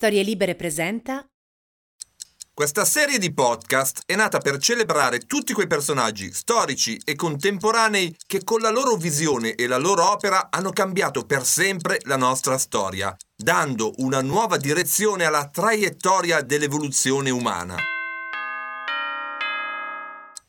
Storie Libere presenta Questa serie di podcast è nata per celebrare tutti quei personaggi storici e contemporanei che con la loro visione e la loro opera hanno cambiato per sempre la nostra storia, dando una nuova direzione alla traiettoria dell'evoluzione umana.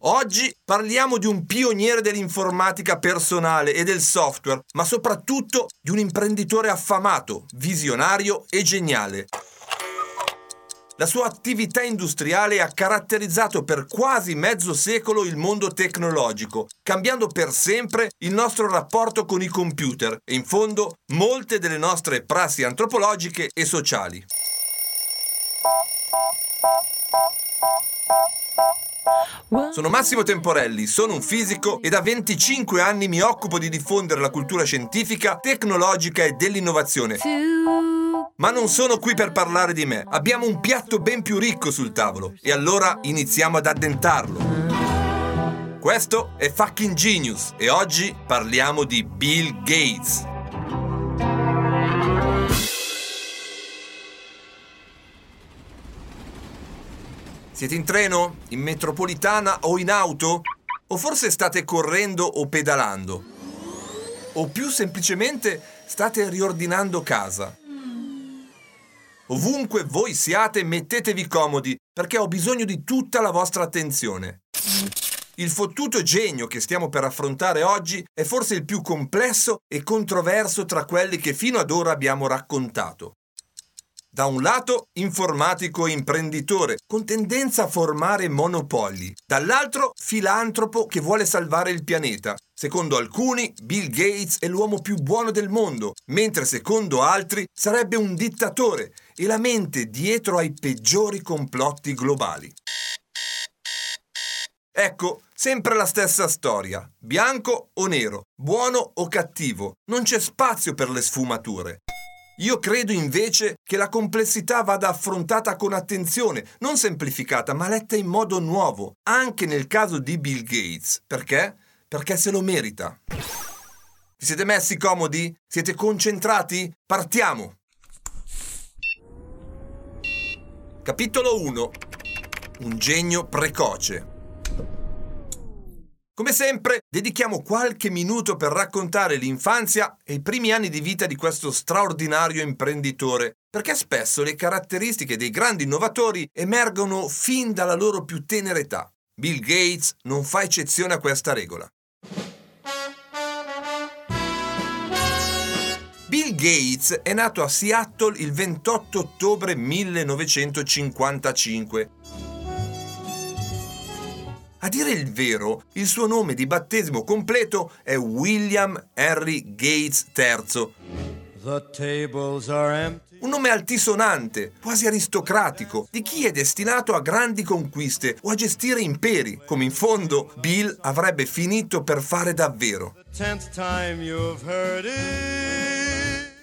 Oggi parliamo di un pioniere dell'informatica personale e del software, ma soprattutto di un imprenditore affamato, visionario e geniale. La sua attività industriale ha caratterizzato per quasi mezzo secolo il mondo tecnologico, cambiando per sempre il nostro rapporto con i computer e in fondo molte delle nostre prassi antropologiche e sociali. Sono Massimo Temporelli, sono un fisico e da 25 anni mi occupo di diffondere la cultura scientifica, tecnologica e dell'innovazione. Ma non sono qui per parlare di me. Abbiamo un piatto ben più ricco sul tavolo e allora iniziamo ad addentarlo. Questo è Fucking Genius e oggi parliamo di Bill Gates. Siete in treno? In metropolitana o in auto? O forse state correndo o pedalando? O più semplicemente state riordinando casa? Ovunque voi siate, mettetevi comodi, perché ho bisogno di tutta la vostra attenzione. Il fottuto genio che stiamo per affrontare oggi è forse il più complesso e controverso tra quelli che fino ad ora abbiamo raccontato. Da un lato informatico e imprenditore, con tendenza a formare monopoli. Dall'altro filantropo che vuole salvare il pianeta. Secondo alcuni, Bill Gates è l'uomo più buono del mondo, mentre secondo altri sarebbe un dittatore e la mente dietro ai peggiori complotti globali. Ecco, sempre la stessa storia. Bianco o nero, buono o cattivo. Non c'è spazio per le sfumature. Io credo invece che la complessità vada affrontata con attenzione, non semplificata, ma letta in modo nuovo, anche nel caso di Bill Gates. Perché? Perché se lo merita. Vi siete messi comodi? Siete concentrati? Partiamo! Capitolo 1 Un genio precoce. Come sempre, dedichiamo qualche minuto per raccontare l'infanzia e i primi anni di vita di questo straordinario imprenditore, perché spesso le caratteristiche dei grandi innovatori emergono fin dalla loro più tenera età. Bill Gates non fa eccezione a questa regola. Bill Gates è nato a Seattle il 28 ottobre 1955 a dire il vero, il suo nome di battesimo completo è William Henry Gates III. Un nome altisonante, quasi aristocratico, di chi è destinato a grandi conquiste o a gestire imperi, come in fondo Bill avrebbe finito per fare davvero.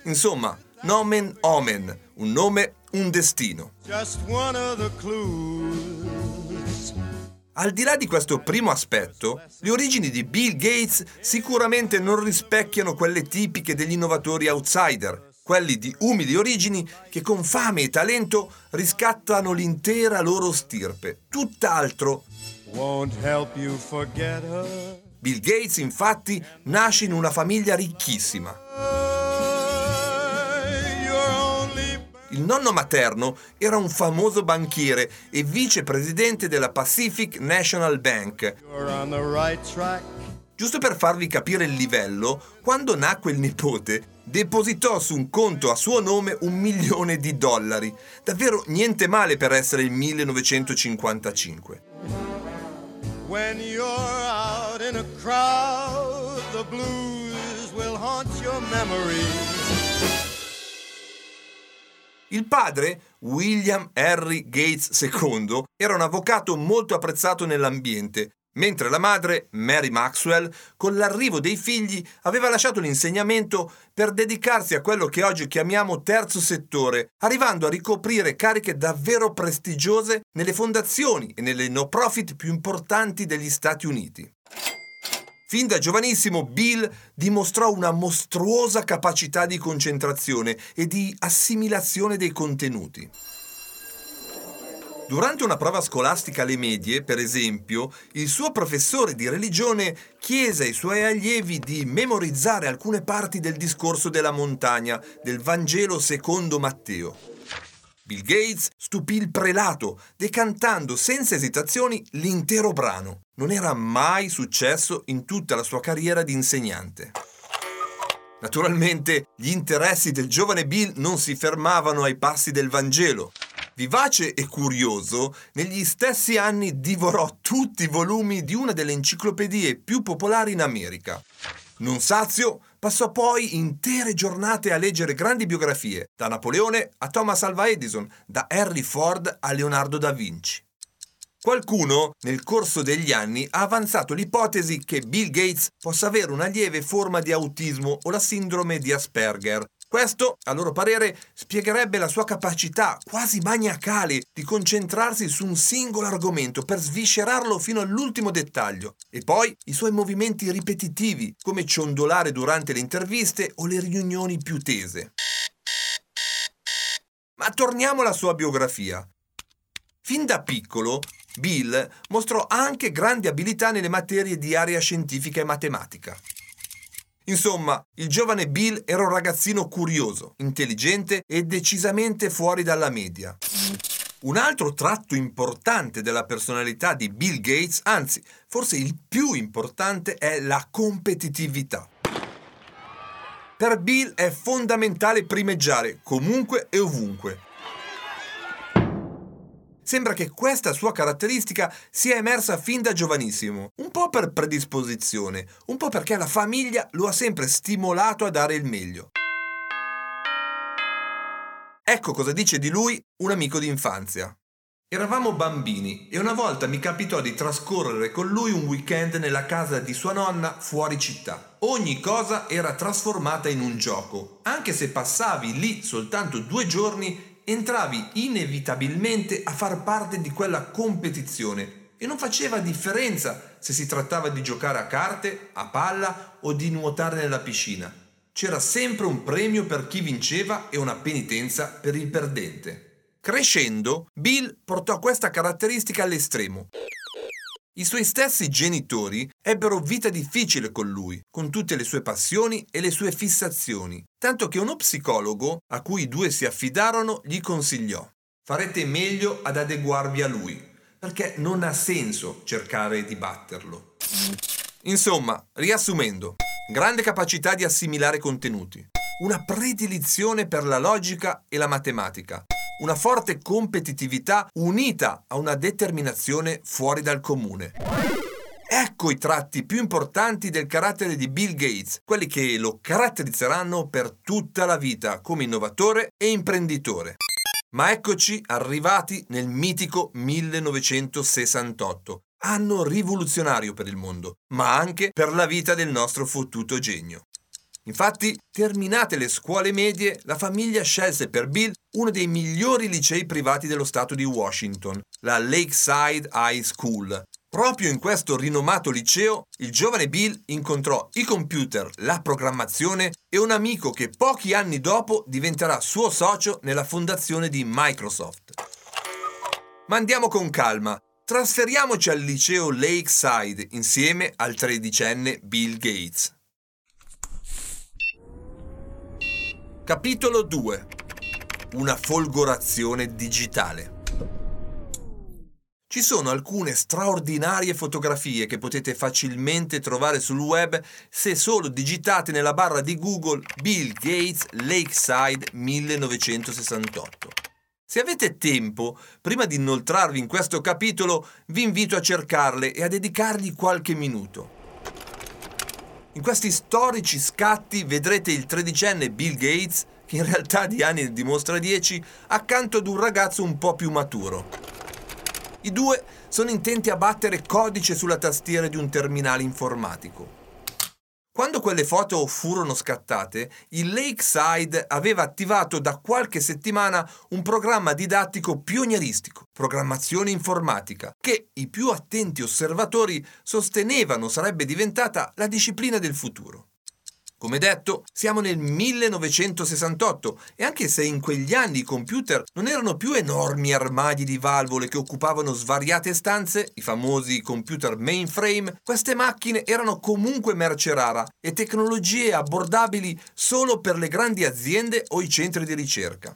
Insomma, nomen omen, un nome, un destino. Just one of the clues. Al di là di questo primo aspetto, le origini di Bill Gates sicuramente non rispecchiano quelle tipiche degli innovatori outsider, quelli di umili origini che con fame e talento riscattano l'intera loro stirpe. Tutt'altro. Bill Gates infatti nasce in una famiglia ricchissima. Il nonno materno era un famoso banchiere e vicepresidente della Pacific National Bank. Giusto per farvi capire il livello, quando nacque il nipote, depositò su un conto a suo nome un milione di dollari. Davvero niente male per essere il 1955. When you're out in a crowd, the blues will haunt your memory. Il padre, William Henry Gates II, era un avvocato molto apprezzato nell'ambiente, mentre la madre, Mary Maxwell, con l'arrivo dei figli aveva lasciato l'insegnamento per dedicarsi a quello che oggi chiamiamo terzo settore, arrivando a ricoprire cariche davvero prestigiose nelle fondazioni e nelle no profit più importanti degli Stati Uniti. Fin da giovanissimo Bill dimostrò una mostruosa capacità di concentrazione e di assimilazione dei contenuti. Durante una prova scolastica alle medie, per esempio, il suo professore di religione chiese ai suoi allievi di memorizzare alcune parti del discorso della montagna del Vangelo secondo Matteo. Bill Gates stupì il prelato, decantando senza esitazioni l'intero brano. Non era mai successo in tutta la sua carriera di insegnante. Naturalmente gli interessi del giovane Bill non si fermavano ai passi del Vangelo. Vivace e curioso, negli stessi anni divorò tutti i volumi di una delle enciclopedie più popolari in America. Non sazio, passò poi intere giornate a leggere grandi biografie, da Napoleone a Thomas Alva Edison, da Henry Ford a Leonardo da Vinci. Qualcuno, nel corso degli anni, ha avanzato l'ipotesi che Bill Gates possa avere una lieve forma di autismo o la sindrome di Asperger, questo, a loro parere, spiegherebbe la sua capacità quasi maniacale di concentrarsi su un singolo argomento per sviscerarlo fino all'ultimo dettaglio e poi i suoi movimenti ripetitivi, come ciondolare durante le interviste o le riunioni più tese. Ma torniamo alla sua biografia. Fin da piccolo, Bill mostrò anche grandi abilità nelle materie di area scientifica e matematica. Insomma, il giovane Bill era un ragazzino curioso, intelligente e decisamente fuori dalla media. Un altro tratto importante della personalità di Bill Gates, anzi forse il più importante, è la competitività. Per Bill è fondamentale primeggiare comunque e ovunque Sembra che questa sua caratteristica sia emersa fin da giovanissimo, un po' per predisposizione, un po' perché la famiglia lo ha sempre stimolato a dare il meglio. Ecco cosa dice di lui un amico d'infanzia. Eravamo bambini e una volta mi capitò di trascorrere con lui un weekend nella casa di sua nonna fuori città. Ogni cosa era trasformata in un gioco. Anche se passavi lì soltanto due giorni, entravi inevitabilmente a far parte di quella competizione e non faceva differenza se si trattava di giocare a carte, a palla o di nuotare nella piscina. C'era sempre un premio per chi vinceva e una penitenza per il perdente. Crescendo, Bill portò questa caratteristica all'estremo. I suoi stessi genitori ebbero vita difficile con lui, con tutte le sue passioni e le sue fissazioni, tanto che uno psicologo, a cui i due si affidarono, gli consigliò farete meglio ad adeguarvi a lui, perché non ha senso cercare di batterlo. Insomma, riassumendo, grande capacità di assimilare contenuti, una predilizione per la logica e la matematica, una forte competitività unita a una determinazione fuori dal comune. Ecco i tratti più importanti del carattere di Bill Gates, quelli che lo caratterizzeranno per tutta la vita come innovatore e imprenditore. Ma eccoci arrivati nel mitico 1968, anno rivoluzionario per il mondo, ma anche per la vita del nostro fottuto genio. Infatti, terminate le scuole medie, la famiglia scelse per Bill uno dei migliori licei privati dello stato di Washington, la Lakeside High School. Proprio in questo rinomato liceo, il giovane Bill incontrò i computer, la programmazione e un amico che pochi anni dopo diventerà suo socio nella fondazione di Microsoft. Ma andiamo con calma. Trasferiamoci al liceo Lakeside insieme al tredicenne Bill Gates. Capitolo 2 Una folgorazione digitale ci sono alcune straordinarie fotografie che potete facilmente trovare sul web se solo digitate nella barra di Google Bill Gates Lakeside 1968. Se avete tempo, prima di inoltrarvi in questo capitolo, vi invito a cercarle e a dedicargli qualche minuto. In questi storici scatti vedrete il tredicenne Bill Gates, che in realtà di anni dimostra 10, accanto ad un ragazzo un po' più maturo. I due sono intenti a battere codice sulla tastiera di un terminale informatico. Quando quelle foto furono scattate, il Lakeside aveva attivato da qualche settimana un programma didattico pionieristico, programmazione informatica, che i più attenti osservatori sostenevano sarebbe diventata la disciplina del futuro. Come detto, siamo nel 1968 e anche se in quegli anni i computer non erano più enormi armadi di valvole che occupavano svariate stanze, i famosi computer mainframe, queste macchine erano comunque merce rara e tecnologie abbordabili solo per le grandi aziende o i centri di ricerca.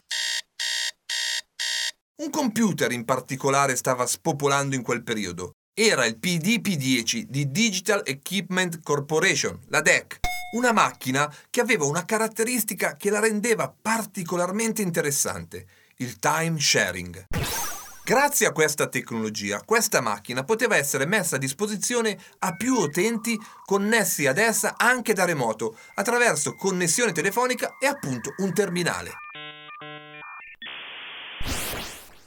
Un computer in particolare stava spopolando in quel periodo. Era il PDP-10 di Digital Equipment Corporation, la DEC una macchina che aveva una caratteristica che la rendeva particolarmente interessante, il time sharing. Grazie a questa tecnologia, questa macchina poteva essere messa a disposizione a più utenti connessi ad essa anche da remoto, attraverso connessione telefonica e appunto un terminale.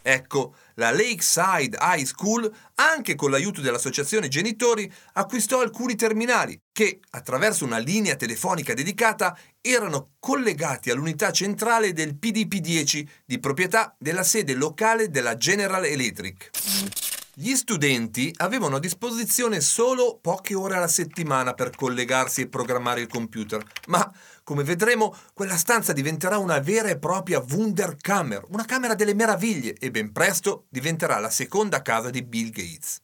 Ecco, la Lakeside High School, anche con l'aiuto dell'associazione genitori, acquistò alcuni terminali che, attraverso una linea telefonica dedicata, erano collegati all'unità centrale del PDP-10 di proprietà della sede locale della General Electric. Gli studenti avevano a disposizione solo poche ore alla settimana per collegarsi e programmare il computer, ma come vedremo quella stanza diventerà una vera e propria Wunderkammer, una camera delle meraviglie e ben presto diventerà la seconda casa di Bill Gates.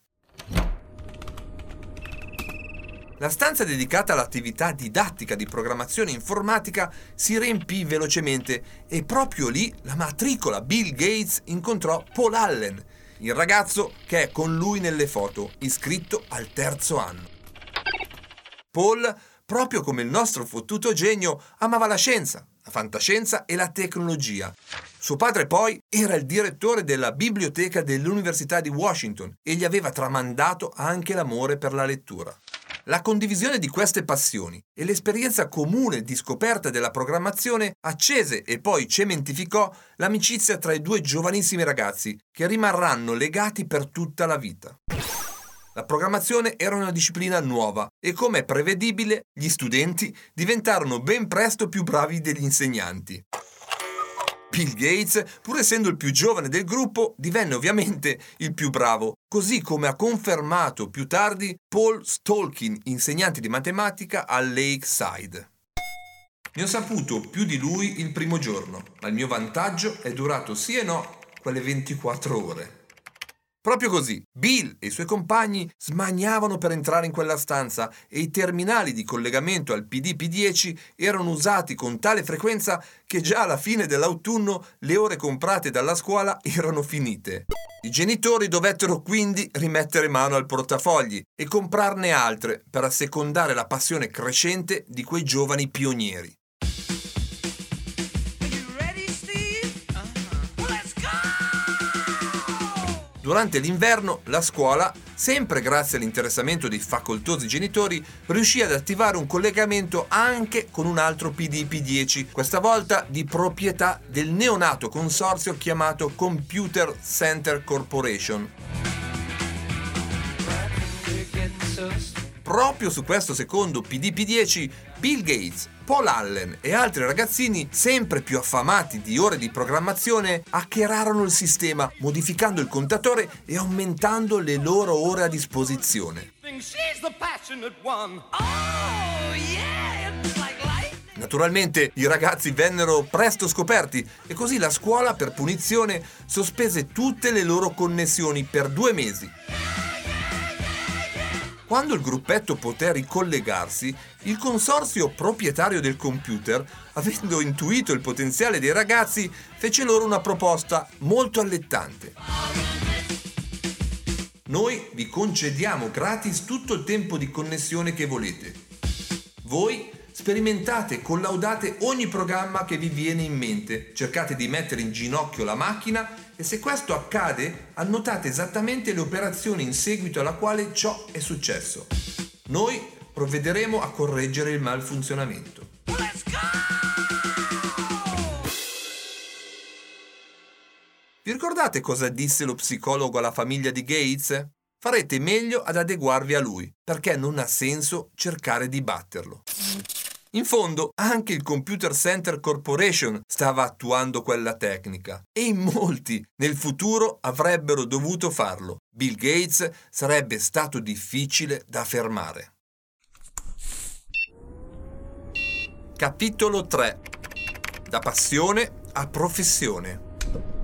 La stanza dedicata all'attività didattica di programmazione informatica si riempì velocemente e proprio lì la matricola Bill Gates incontrò Paul Allen, il ragazzo che è con lui nelle foto, iscritto al terzo anno. Paul, proprio come il nostro fottuto genio, amava la scienza, la fantascienza e la tecnologia. Suo padre poi era il direttore della biblioteca dell'Università di Washington e gli aveva tramandato anche l'amore per la lettura. La condivisione di queste passioni e l'esperienza comune di scoperta della programmazione accese e poi cementificò l'amicizia tra i due giovanissimi ragazzi che rimarranno legati per tutta la vita. La programmazione era una disciplina nuova e come è prevedibile gli studenti diventarono ben presto più bravi degli insegnanti. Bill Gates, pur essendo il più giovane del gruppo, divenne ovviamente il più bravo, così come ha confermato più tardi Paul Stolkin, insegnante di matematica a Lakeside. Ne ho saputo più di lui il primo giorno, ma il mio vantaggio è durato sì e no quelle 24 ore. Proprio così, Bill e i suoi compagni smaniavano per entrare in quella stanza e i terminali di collegamento al PDP-10 erano usati con tale frequenza che già alla fine dell'autunno le ore comprate dalla scuola erano finite. I genitori dovettero quindi rimettere mano al portafogli e comprarne altre per assecondare la passione crescente di quei giovani pionieri. Durante l'inverno la scuola, sempre grazie all'interessamento dei facoltosi genitori, riuscì ad attivare un collegamento anche con un altro PDP-10, questa volta di proprietà del neonato consorzio chiamato Computer Center Corporation. Proprio su questo secondo PDP-10 Bill Gates, Paul Allen e altri ragazzini sempre più affamati di ore di programmazione hackerarono il sistema, modificando il contatore e aumentando le loro ore a disposizione. Naturalmente i ragazzi vennero presto scoperti e così la scuola per punizione sospese tutte le loro connessioni per due mesi. Quando il gruppetto poté ricollegarsi, il consorzio proprietario del computer, avendo intuito il potenziale dei ragazzi, fece loro una proposta molto allettante. Noi vi concediamo gratis tutto il tempo di connessione che volete. Voi sperimentate collaudate ogni programma che vi viene in mente, cercate di mettere in ginocchio la macchina e se questo accade annotate esattamente le operazioni in seguito alla quale ciò è successo. Noi provvederemo a correggere il malfunzionamento. Vi ricordate cosa disse lo psicologo alla famiglia di Gates? Farete meglio ad adeguarvi a lui, perché non ha senso cercare di batterlo. In fondo, anche il Computer Center Corporation stava attuando quella tecnica e in molti nel futuro avrebbero dovuto farlo. Bill Gates sarebbe stato difficile da fermare. Capitolo 3 Da passione a professione.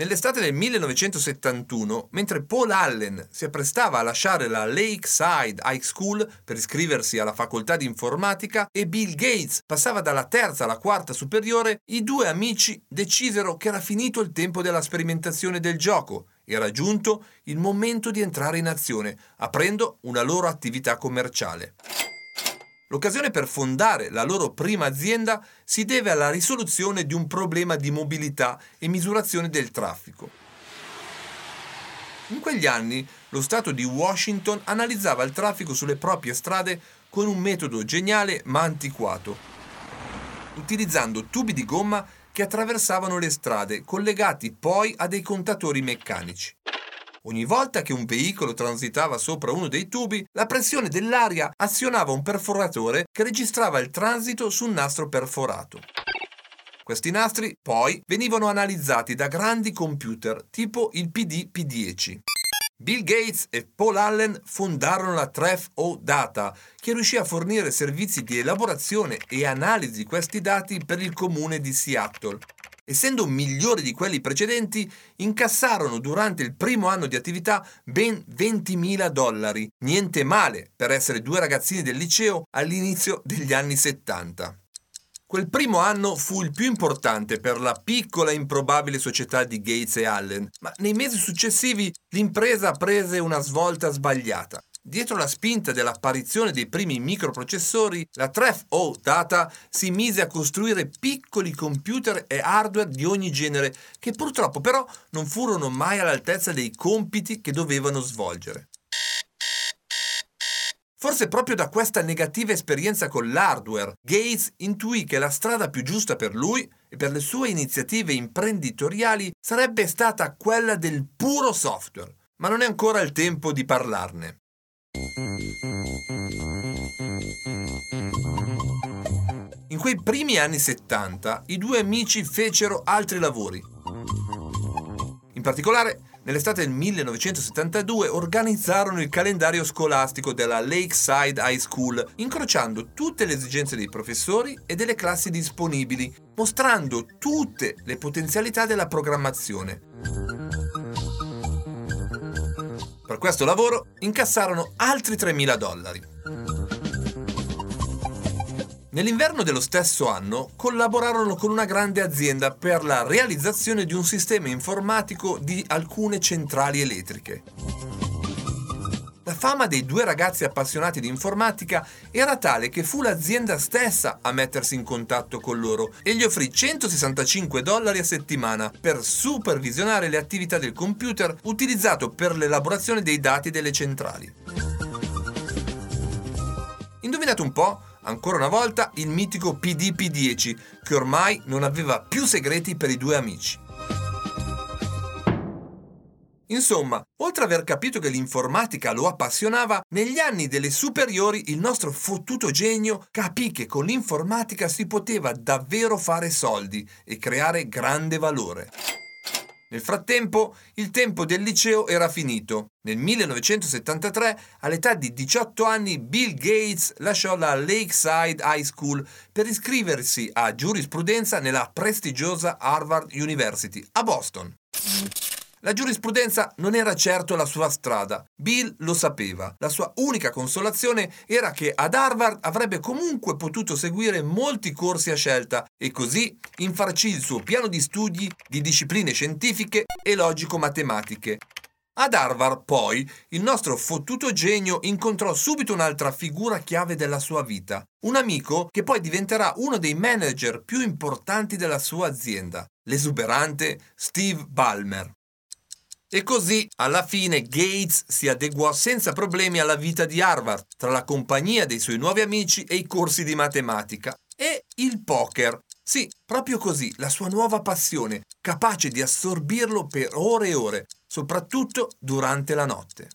Nell'estate del 1971, mentre Paul Allen si apprestava a lasciare la Lakeside High School per iscriversi alla facoltà di informatica e Bill Gates passava dalla terza alla quarta superiore, i due amici decisero che era finito il tempo della sperimentazione del gioco. Era giunto il momento di entrare in azione, aprendo una loro attività commerciale. L'occasione per fondare la loro prima azienda si deve alla risoluzione di un problema di mobilità e misurazione del traffico. In quegli anni lo Stato di Washington analizzava il traffico sulle proprie strade con un metodo geniale ma antiquato, utilizzando tubi di gomma che attraversavano le strade, collegati poi a dei contatori meccanici. Ogni volta che un veicolo transitava sopra uno dei tubi, la pressione dell'aria azionava un perforatore che registrava il transito su un nastro perforato. Questi nastri poi venivano analizzati da grandi computer tipo il PD-P10. Bill Gates e Paul Allen fondarono la Tref-O Data, che riuscì a fornire servizi di elaborazione e analisi di questi dati per il comune di Seattle, essendo migliori di quelli precedenti, incassarono durante il primo anno di attività ben 20.000 dollari. Niente male per essere due ragazzini del liceo all'inizio degli anni 70. Quel primo anno fu il più importante per la piccola e improbabile società di Gates e Allen, ma nei mesi successivi l'impresa prese una svolta sbagliata. Dietro la spinta dell'apparizione dei primi microprocessori, la Tref-O Data si mise a costruire piccoli computer e hardware di ogni genere, che purtroppo però non furono mai all'altezza dei compiti che dovevano svolgere. Forse proprio da questa negativa esperienza con l'hardware, Gates intuì che la strada più giusta per lui e per le sue iniziative imprenditoriali sarebbe stata quella del puro software, ma non è ancora il tempo di parlarne. In quei primi anni 70 i due amici fecero altri lavori. In particolare, nell'estate del 1972 organizzarono il calendario scolastico della Lakeside High School, incrociando tutte le esigenze dei professori e delle classi disponibili, mostrando tutte le potenzialità della programmazione. Per questo lavoro incassarono altri 3.000 dollari. Nell'inverno dello stesso anno collaborarono con una grande azienda per la realizzazione di un sistema informatico di alcune centrali elettriche. La fama dei due ragazzi appassionati di informatica era tale che fu l'azienda stessa a mettersi in contatto con loro e gli offrì 165 dollari a settimana per supervisionare le attività del computer utilizzato per l'elaborazione dei dati delle centrali. Indovinate un po'? Ancora una volta il mitico PDP10 che ormai non aveva più segreti per i due amici. Insomma, oltre ad aver capito che l'informatica lo appassionava, negli anni delle superiori il nostro fottuto genio capì che con l'informatica si poteva davvero fare soldi e creare grande valore. Nel frattempo, il tempo del liceo era finito. Nel 1973, all'età di 18 anni, Bill Gates lasciò la Lakeside High School per iscriversi a giurisprudenza nella prestigiosa Harvard University a Boston. La giurisprudenza non era certo la sua strada. Bill lo sapeva. La sua unica consolazione era che ad Harvard avrebbe comunque potuto seguire molti corsi a scelta e così infarcì il suo piano di studi di discipline scientifiche e logico-matematiche. Ad Harvard, poi, il nostro fottuto genio incontrò subito un'altra figura chiave della sua vita, un amico che poi diventerà uno dei manager più importanti della sua azienda, l'esuberante Steve Ballmer. E così, alla fine, Gates si adeguò senza problemi alla vita di Harvard, tra la compagnia dei suoi nuovi amici e i corsi di matematica. E il poker. Sì, proprio così, la sua nuova passione, capace di assorbirlo per ore e ore, soprattutto durante la notte.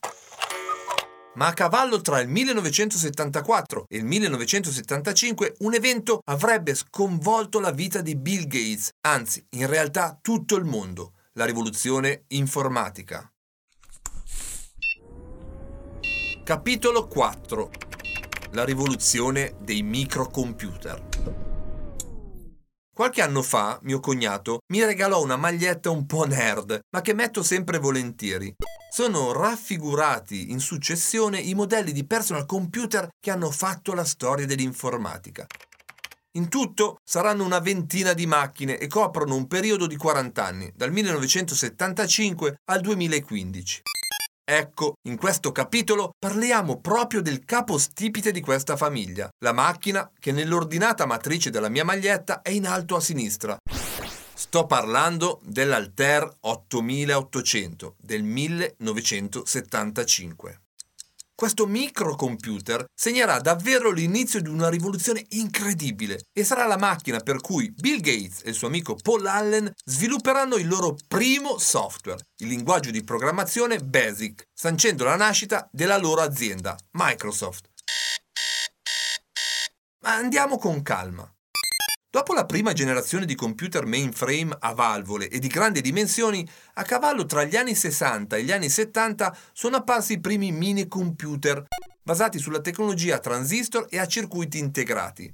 Ma a cavallo tra il 1974 e il 1975 un evento avrebbe sconvolto la vita di Bill Gates, anzi in realtà tutto il mondo, la rivoluzione informatica. Capitolo 4 La rivoluzione dei microcomputer Qualche anno fa mio cognato mi regalò una maglietta un po' nerd, ma che metto sempre volentieri. Sono raffigurati in successione i modelli di personal computer che hanno fatto la storia dell'informatica. In tutto saranno una ventina di macchine e coprono un periodo di 40 anni, dal 1975 al 2015. Ecco, in questo capitolo parliamo proprio del capostipite di questa famiglia, la macchina che nell'ordinata matrice della mia maglietta è in alto a sinistra. Sto parlando dell'Alter 8800 del 1975. Questo microcomputer segnerà davvero l'inizio di una rivoluzione incredibile e sarà la macchina per cui Bill Gates e il suo amico Paul Allen svilupperanno il loro primo software, il linguaggio di programmazione BASIC, sancendo la nascita della loro azienda, Microsoft. Ma andiamo con calma. Dopo la prima generazione di computer mainframe a valvole e di grandi dimensioni, a cavallo tra gli anni 60 e gli anni 70 sono apparsi i primi mini computer, basati sulla tecnologia a transistor e a circuiti integrati.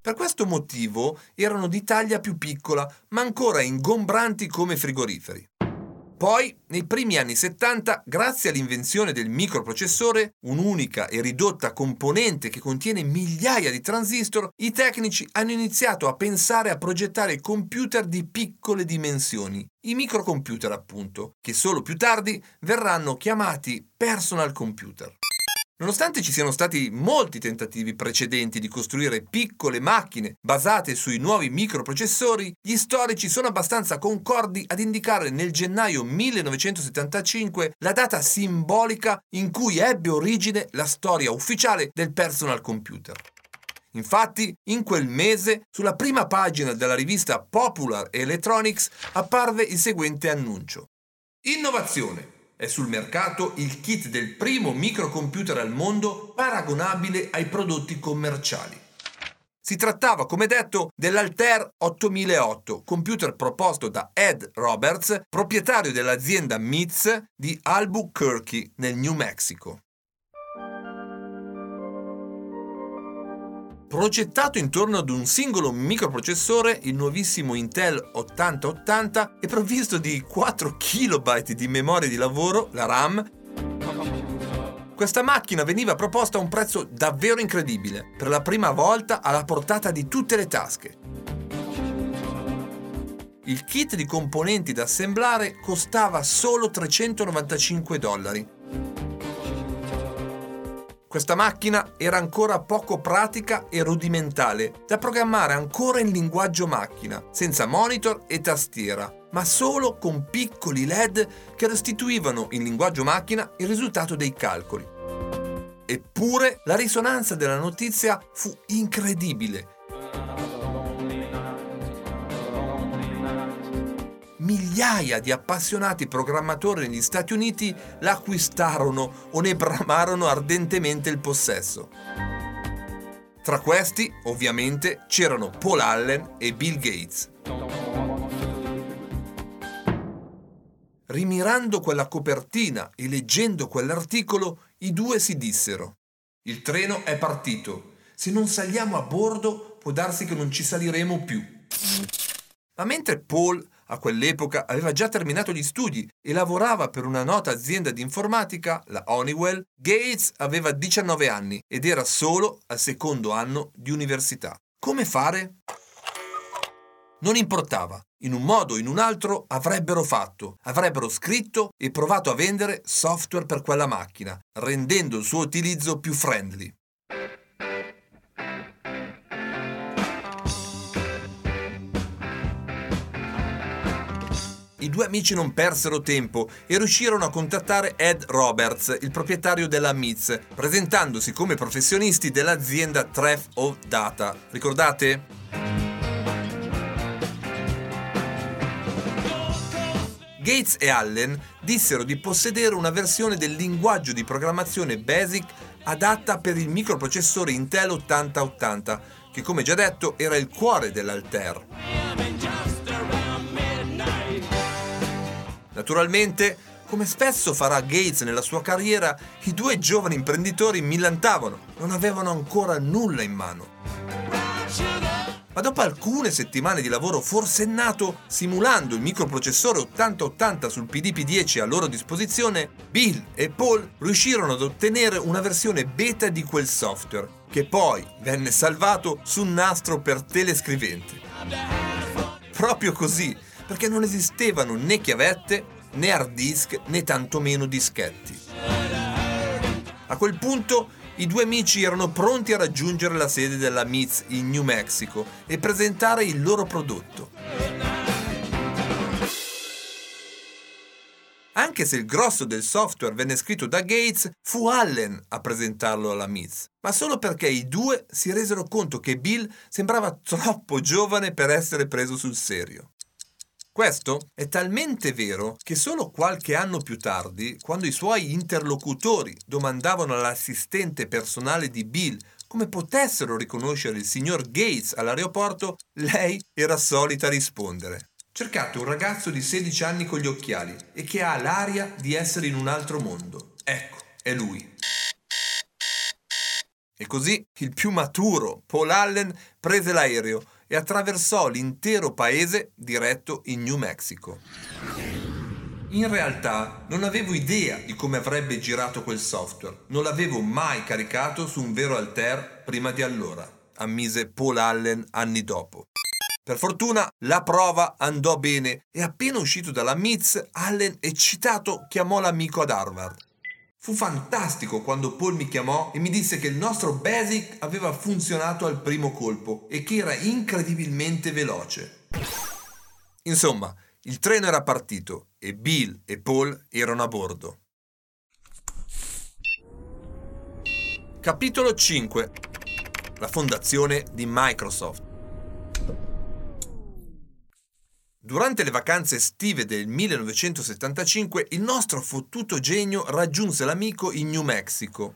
Per questo motivo erano di taglia più piccola, ma ancora ingombranti come frigoriferi. Poi, nei primi anni 70, grazie all'invenzione del microprocessore, un'unica e ridotta componente che contiene migliaia di transistor, i tecnici hanno iniziato a pensare a progettare computer di piccole dimensioni, i microcomputer appunto, che solo più tardi verranno chiamati personal computer. Nonostante ci siano stati molti tentativi precedenti di costruire piccole macchine basate sui nuovi microprocessori, gli storici sono abbastanza concordi ad indicare nel gennaio 1975 la data simbolica in cui ebbe origine la storia ufficiale del personal computer. Infatti, in quel mese, sulla prima pagina della rivista Popular Electronics apparve il seguente annuncio. Innovazione è sul mercato il kit del primo microcomputer al mondo paragonabile ai prodotti commerciali. Si trattava, come detto, dell'Alter 8008, computer proposto da Ed Roberts, proprietario dell'azienda MITS di Albuquerque, nel New Mexico. Progettato intorno ad un singolo microprocessore, il nuovissimo Intel 8080 è provvisto di 4 KB di memoria di lavoro, la RAM. Questa macchina veniva proposta a un prezzo davvero incredibile, per la prima volta alla portata di tutte le tasche. Il kit di componenti da assemblare costava solo 395 dollari questa macchina era ancora poco pratica e rudimentale, da programmare ancora in linguaggio macchina, senza monitor e tastiera, ma solo con piccoli LED che restituivano in linguaggio macchina il risultato dei calcoli. Eppure la risonanza della notizia fu incredibile migliaia di appassionati programmatori negli Stati Uniti l'acquistarono o ne bramarono ardentemente il possesso. Tra questi, ovviamente, c'erano Paul Allen e Bill Gates. Rimirando quella copertina e leggendo quell'articolo, i due si dissero: Il treno è partito. Se non saliamo a bordo, può darsi che non ci saliremo più. Ma mentre Paul a quell'epoca aveva già terminato gli studi e lavorava per una nota azienda di informatica, la Honeywell, Gates aveva 19 anni ed era solo al secondo anno di università. Come fare? Non importava, in un modo o in un altro avrebbero fatto, avrebbero scritto e provato a vendere software per quella macchina, rendendo il suo utilizzo più friendly. i due amici non persero tempo e riuscirono a contattare Ed Roberts, il proprietario della Miz, presentandosi come professionisti dell'azienda Tref of Data. Ricordate? Gates e Allen dissero di possedere una versione del linguaggio di programmazione BASIC adatta per il microprocessore Intel 8080, che come già detto era il cuore dell'Alter. Naturalmente, come spesso farà Gates nella sua carriera, i due giovani imprenditori millantavano, non avevano ancora nulla in mano. Ma dopo alcune settimane di lavoro forsennato, simulando il microprocessore 8080 sul PDP-10 a loro disposizione, Bill e Paul riuscirono ad ottenere una versione beta di quel software, che poi venne salvato su un nastro per telescrivente. Proprio così, perché non esistevano né chiavette né hard disk né tantomeno dischetti. A quel punto i due amici erano pronti a raggiungere la sede della MITS in New Mexico e presentare il loro prodotto. Anche se il grosso del software venne scritto da Gates, fu Allen a presentarlo alla MITS, ma solo perché i due si resero conto che Bill sembrava troppo giovane per essere preso sul serio. Questo è talmente vero che solo qualche anno più tardi, quando i suoi interlocutori domandavano all'assistente personale di Bill come potessero riconoscere il signor Gates all'aeroporto, lei era solita rispondere. Cercate un ragazzo di 16 anni con gli occhiali e che ha l'aria di essere in un altro mondo. Ecco, è lui. E così il più maturo, Paul Allen, prese l'aereo e attraversò l'intero paese diretto in New Mexico. In realtà non avevo idea di come avrebbe girato quel software, non l'avevo mai caricato su un vero Altair prima di allora, ammise Paul Allen anni dopo. Per fortuna la prova andò bene e appena uscito dalla MITS, Allen, eccitato, chiamò l'amico ad Harvard. Fu fantastico quando Paul mi chiamò e mi disse che il nostro Basic aveva funzionato al primo colpo e che era incredibilmente veloce. Insomma, il treno era partito e Bill e Paul erano a bordo. Capitolo 5 La fondazione di Microsoft Durante le vacanze estive del 1975 il nostro fottuto genio raggiunse l'amico in New Mexico.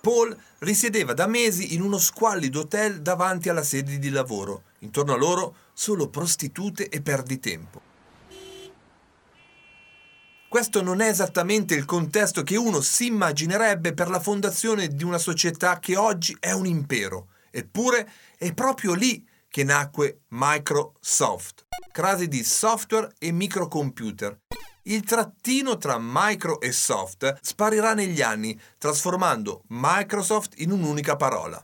Paul risiedeva da mesi in uno squallido hotel davanti alla sede di lavoro. Intorno a loro solo prostitute e perditempo. Questo non è esattamente il contesto che uno si immaginerebbe per la fondazione di una società che oggi è un impero. Eppure è proprio lì che nacque Microsoft, crasi di software e microcomputer. Il trattino tra micro e soft sparirà negli anni, trasformando Microsoft in un'unica parola.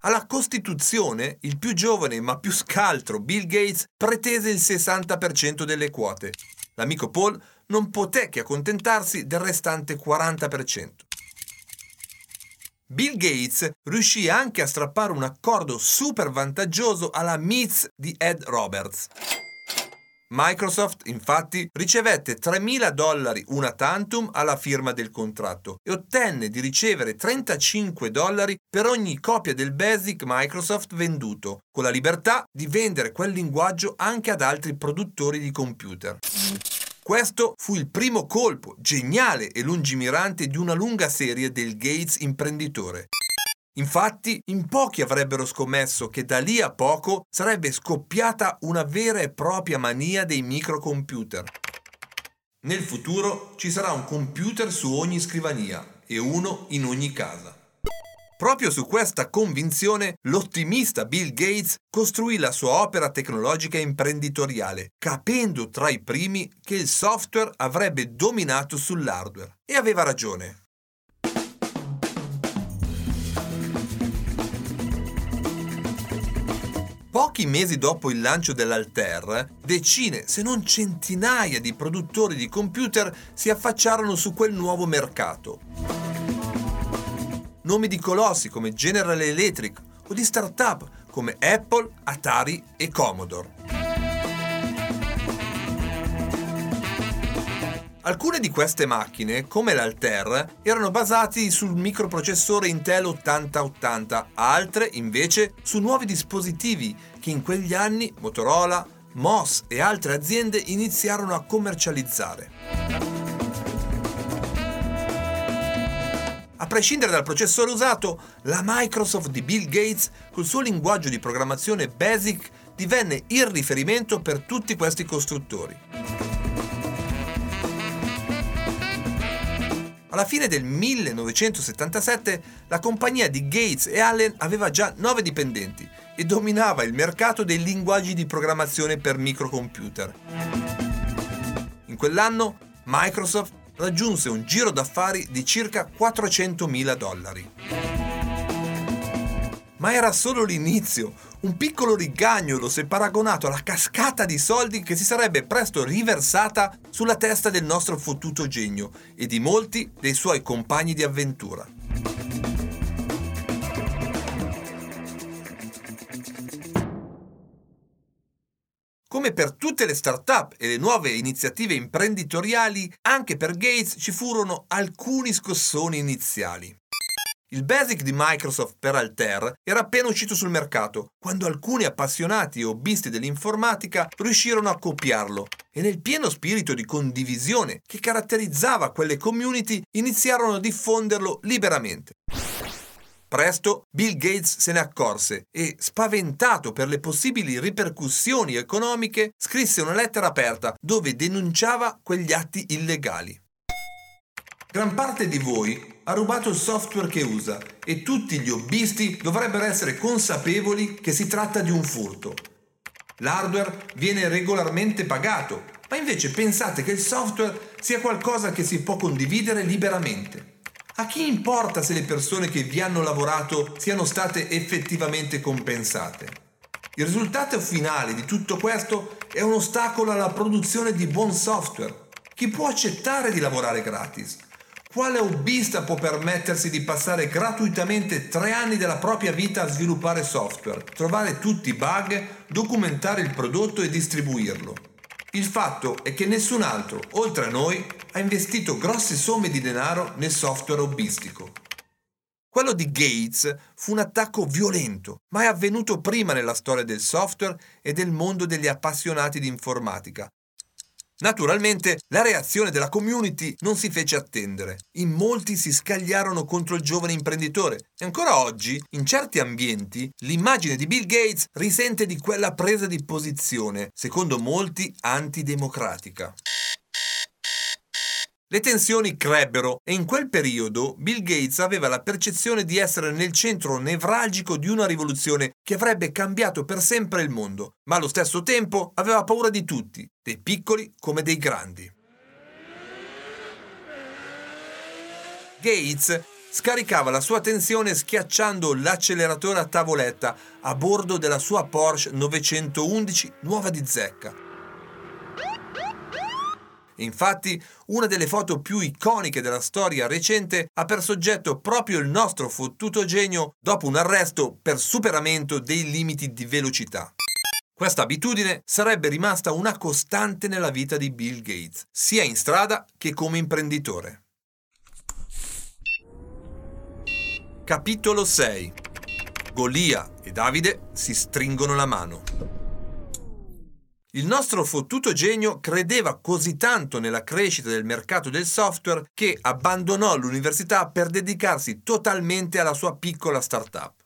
Alla Costituzione, il più giovane ma più scaltro Bill Gates pretese il 60% delle quote. L'amico Paul non poté che accontentarsi del restante 40%. Bill Gates riuscì anche a strappare un accordo super vantaggioso alla MITS di Ed Roberts. Microsoft infatti ricevette 3.000 dollari una tantum alla firma del contratto e ottenne di ricevere 35 dollari per ogni copia del Basic Microsoft venduto, con la libertà di vendere quel linguaggio anche ad altri produttori di computer. Questo fu il primo colpo geniale e lungimirante di una lunga serie del Gates imprenditore. Infatti, in pochi avrebbero scommesso che da lì a poco sarebbe scoppiata una vera e propria mania dei microcomputer. Nel futuro ci sarà un computer su ogni scrivania e uno in ogni casa. Proprio su questa convinzione, l'ottimista Bill Gates costruì la sua opera tecnologica imprenditoriale, capendo tra i primi che il software avrebbe dominato sull'hardware. E aveva ragione. Pochi mesi dopo il lancio dell'Altair, decine, se non centinaia di produttori di computer si affacciarono su quel nuovo mercato nomi di colossi come General Electric o di start-up come Apple, Atari e Commodore. Alcune di queste macchine, come l'Altair, erano basate sul microprocessore Intel 8080, altre invece su nuovi dispositivi che in quegli anni Motorola, Moss e altre aziende iniziarono a commercializzare. Prescindere dal processore usato, la Microsoft di Bill Gates, col suo linguaggio di programmazione BASIC, divenne il riferimento per tutti questi costruttori. Alla fine del 1977 la compagnia di Gates e Allen aveva già 9 dipendenti e dominava il mercato dei linguaggi di programmazione per microcomputer. In quell'anno Microsoft raggiunse un giro d'affari di circa 400.000 dollari. Ma era solo l'inizio, un piccolo rigagnolo se paragonato alla cascata di soldi che si sarebbe presto riversata sulla testa del nostro fottuto genio e di molti dei suoi compagni di avventura. Come per tutte le start-up e le nuove iniziative imprenditoriali, anche per Gates ci furono alcuni scossoni iniziali. Il Basic di Microsoft per Altair era appena uscito sul mercato, quando alcuni appassionati e hobbisti dell'informatica riuscirono a copiarlo e nel pieno spirito di condivisione che caratterizzava quelle community iniziarono a diffonderlo liberamente. Presto Bill Gates se ne accorse e, spaventato per le possibili ripercussioni economiche, scrisse una lettera aperta dove denunciava quegli atti illegali. Gran parte di voi ha rubato il software che usa e tutti gli hobbisti dovrebbero essere consapevoli che si tratta di un furto. L'hardware viene regolarmente pagato, ma invece pensate che il software sia qualcosa che si può condividere liberamente. A chi importa se le persone che vi hanno lavorato siano state effettivamente compensate? Il risultato finale di tutto questo è un ostacolo alla produzione di buon software. Chi può accettare di lavorare gratis? Quale hobbista può permettersi di passare gratuitamente tre anni della propria vita a sviluppare software, trovare tutti i bug, documentare il prodotto e distribuirlo? Il fatto è che nessun altro, oltre a noi, ha investito grosse somme di denaro nel software hobbistico. Quello di Gates fu un attacco violento, mai avvenuto prima nella storia del software e del mondo degli appassionati di informatica, Naturalmente la reazione della community non si fece attendere. In molti si scagliarono contro il giovane imprenditore e ancora oggi, in certi ambienti, l'immagine di Bill Gates risente di quella presa di posizione, secondo molti antidemocratica. Le tensioni crebbero e in quel periodo Bill Gates aveva la percezione di essere nel centro nevralgico di una rivoluzione che avrebbe cambiato per sempre il mondo, ma allo stesso tempo aveva paura di tutti, dei piccoli come dei grandi. Gates scaricava la sua tensione schiacciando l'acceleratore a tavoletta a bordo della sua Porsche 911 nuova di zecca Infatti, una delle foto più iconiche della storia recente ha per soggetto proprio il nostro fottuto genio dopo un arresto per superamento dei limiti di velocità. Questa abitudine sarebbe rimasta una costante nella vita di Bill Gates, sia in strada che come imprenditore. Capitolo 6 Golia e Davide si stringono la mano. Il nostro fottuto genio credeva così tanto nella crescita del mercato del software che abbandonò l'università per dedicarsi totalmente alla sua piccola startup.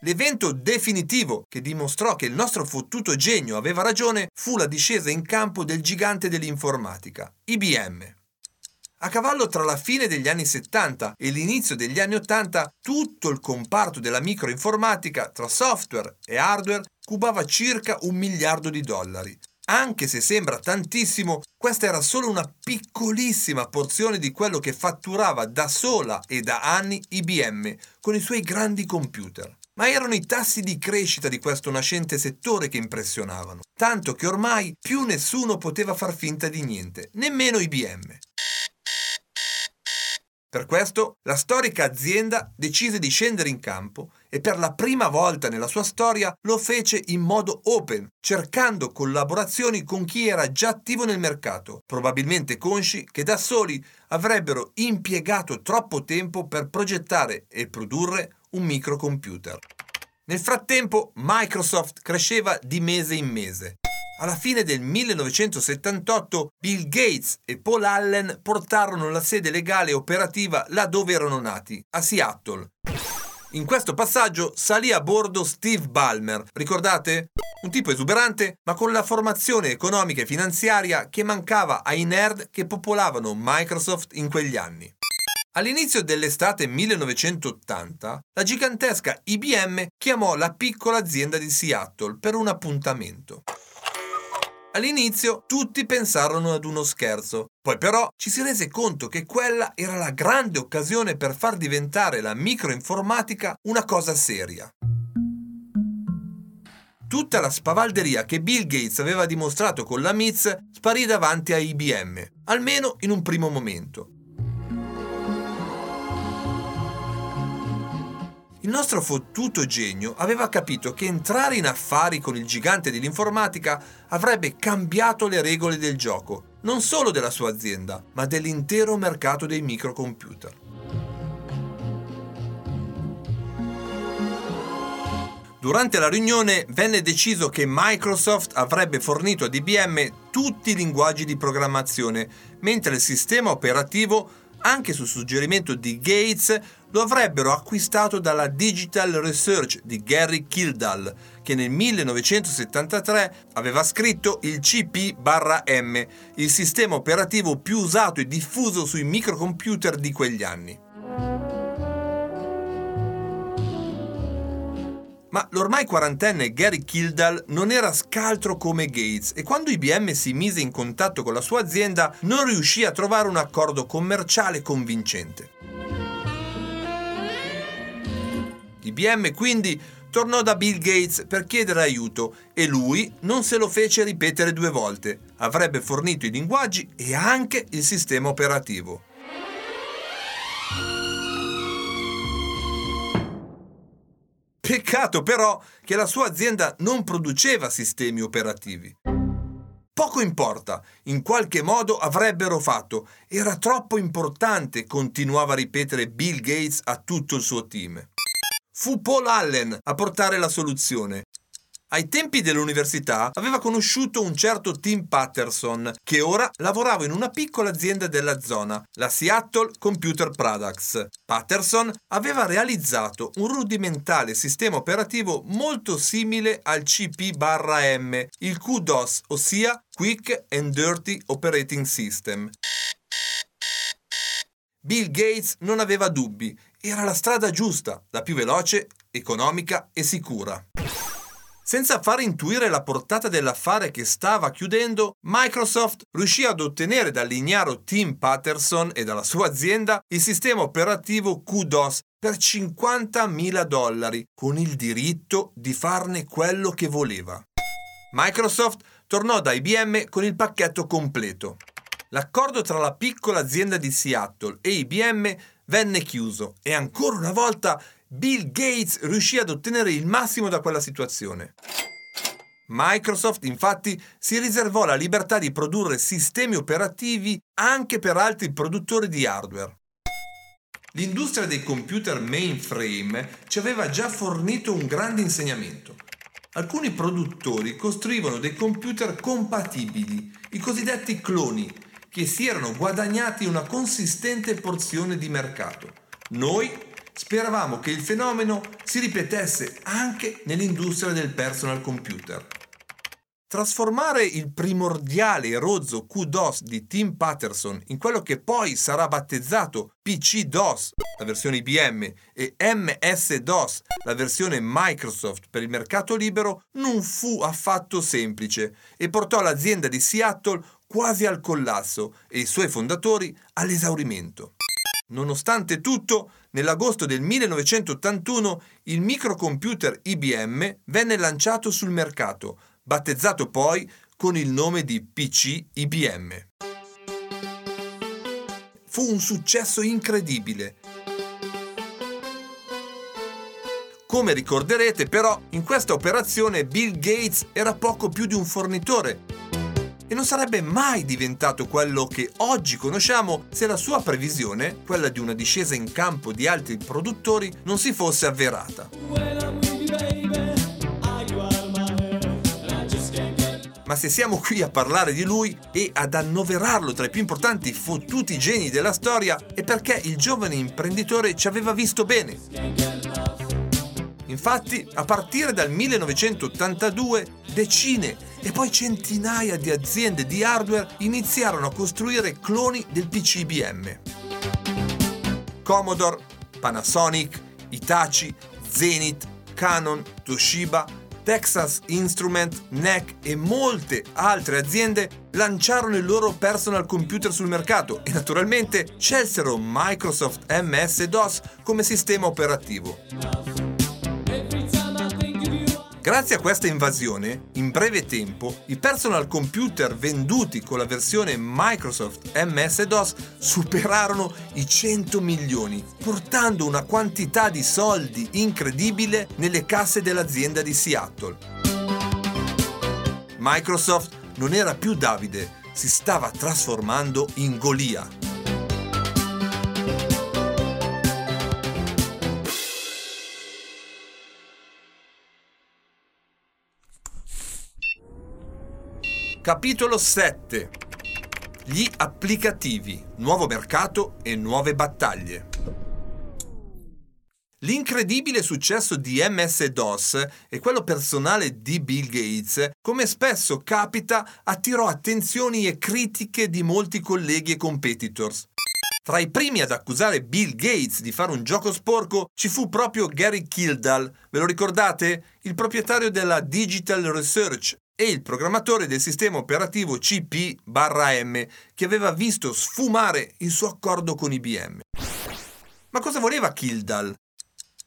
L'evento definitivo che dimostrò che il nostro fottuto genio aveva ragione fu la discesa in campo del gigante dell'informatica, IBM. A cavallo tra la fine degli anni 70 e l'inizio degli anni 80, tutto il comparto della microinformatica, tra software e hardware, cubava circa un miliardo di dollari. Anche se sembra tantissimo, questa era solo una piccolissima porzione di quello che fatturava da sola e da anni IBM con i suoi grandi computer. Ma erano i tassi di crescita di questo nascente settore che impressionavano, tanto che ormai più nessuno poteva far finta di niente, nemmeno IBM. Per questo la storica azienda decise di scendere in campo e per la prima volta nella sua storia lo fece in modo open, cercando collaborazioni con chi era già attivo nel mercato, probabilmente consci che da soli avrebbero impiegato troppo tempo per progettare e produrre un microcomputer. Nel frattempo Microsoft cresceva di mese in mese. Alla fine del 1978 Bill Gates e Paul Allen portarono la sede legale e operativa là dove erano nati, a Seattle. In questo passaggio salì a bordo Steve Ballmer, ricordate? Un tipo esuberante, ma con la formazione economica e finanziaria che mancava ai nerd che popolavano Microsoft in quegli anni. All'inizio dell'estate 1980, la gigantesca IBM chiamò la piccola azienda di Seattle per un appuntamento. All'inizio tutti pensarono ad uno scherzo, poi però ci si rese conto che quella era la grande occasione per far diventare la microinformatica una cosa seria. Tutta la spavalderia che Bill Gates aveva dimostrato con la MITS sparì davanti a IBM, almeno in un primo momento. Il nostro fottuto genio aveva capito che entrare in affari con il gigante dell'informatica avrebbe cambiato le regole del gioco, non solo della sua azienda, ma dell'intero mercato dei microcomputer. Durante la riunione venne deciso che Microsoft avrebbe fornito ad IBM tutti i linguaggi di programmazione, mentre il sistema operativo, anche su suggerimento di Gates, lo avrebbero acquistato dalla Digital Research di Gary Kildall, che nel 1973 aveva scritto il CP-M, il sistema operativo più usato e diffuso sui microcomputer di quegli anni. Ma l'ormai quarantenne Gary Kildall non era scaltro come Gates e quando IBM si mise in contatto con la sua azienda non riuscì a trovare un accordo commerciale convincente. IBM quindi tornò da Bill Gates per chiedere aiuto e lui non se lo fece ripetere due volte. Avrebbe fornito i linguaggi e anche il sistema operativo. Peccato però che la sua azienda non produceva sistemi operativi. Poco importa, in qualche modo avrebbero fatto. Era troppo importante, continuava a ripetere Bill Gates a tutto il suo team. Fu Paul Allen a portare la soluzione. Ai tempi dell'università aveva conosciuto un certo Tim Patterson, che ora lavorava in una piccola azienda della zona, la Seattle Computer Products. Patterson aveva realizzato un rudimentale sistema operativo molto simile al CP-M, il QDOS, ossia Quick and Dirty Operating System. Bill Gates non aveva dubbi era la strada giusta, la più veloce, economica e sicura. Senza far intuire la portata dell'affare che stava chiudendo, Microsoft riuscì ad ottenere dall'ignaro Tim Patterson e dalla sua azienda il sistema operativo QDOS per 50.000 dollari, con il diritto di farne quello che voleva. Microsoft tornò da IBM con il pacchetto completo. L'accordo tra la piccola azienda di Seattle e IBM venne chiuso e ancora una volta Bill Gates riuscì ad ottenere il massimo da quella situazione. Microsoft infatti si riservò la libertà di produrre sistemi operativi anche per altri produttori di hardware. L'industria dei computer mainframe ci aveva già fornito un grande insegnamento. Alcuni produttori costruivano dei computer compatibili, i cosiddetti cloni, che si erano guadagnati una consistente porzione di mercato. Noi speravamo che il fenomeno si ripetesse anche nell'industria del personal computer. Trasformare il primordiale e rozzo QDOS di Tim Patterson in quello che poi sarà battezzato PC-DOS, la versione IBM, e MS-DOS, la versione Microsoft per il mercato libero, non fu affatto semplice e portò l'azienda di Seattle quasi al collasso e i suoi fondatori all'esaurimento. Nonostante tutto, nell'agosto del 1981 il microcomputer IBM venne lanciato sul mercato, battezzato poi con il nome di PC IBM. Fu un successo incredibile. Come ricorderete però, in questa operazione Bill Gates era poco più di un fornitore e non sarebbe mai diventato quello che oggi conosciamo se la sua previsione, quella di una discesa in campo di altri produttori, non si fosse avverata. Ma se siamo qui a parlare di lui e ad annoverarlo tra i più importanti fottuti geni della storia è perché il giovane imprenditore ci aveva visto bene. Infatti, a partire dal 1982, decine e poi centinaia di aziende di hardware iniziarono a costruire cloni del PC IBM. Commodore, Panasonic, Hitachi, Zenith, Canon, Toshiba, Texas Instrument, NEC e molte altre aziende lanciarono il loro personal computer sul mercato e naturalmente scelsero Microsoft MS-DOS come sistema operativo. Grazie a questa invasione, in breve tempo, i personal computer venduti con la versione Microsoft MS-DOS superarono i 100 milioni, portando una quantità di soldi incredibile nelle casse dell'azienda di Seattle. Microsoft non era più Davide, si stava trasformando in Golia. Capitolo 7 Gli applicativi, nuovo mercato e nuove battaglie. L'incredibile successo di MS-DOS e quello personale di Bill Gates, come spesso capita, attirò attenzioni e critiche di molti colleghi e competitors. Tra i primi ad accusare Bill Gates di fare un gioco sporco ci fu proprio Gary Kildall, ve lo ricordate? Il proprietario della Digital Research, e il programmatore del sistema operativo CP-M che aveva visto sfumare il suo accordo con IBM. Ma cosa voleva Kildall?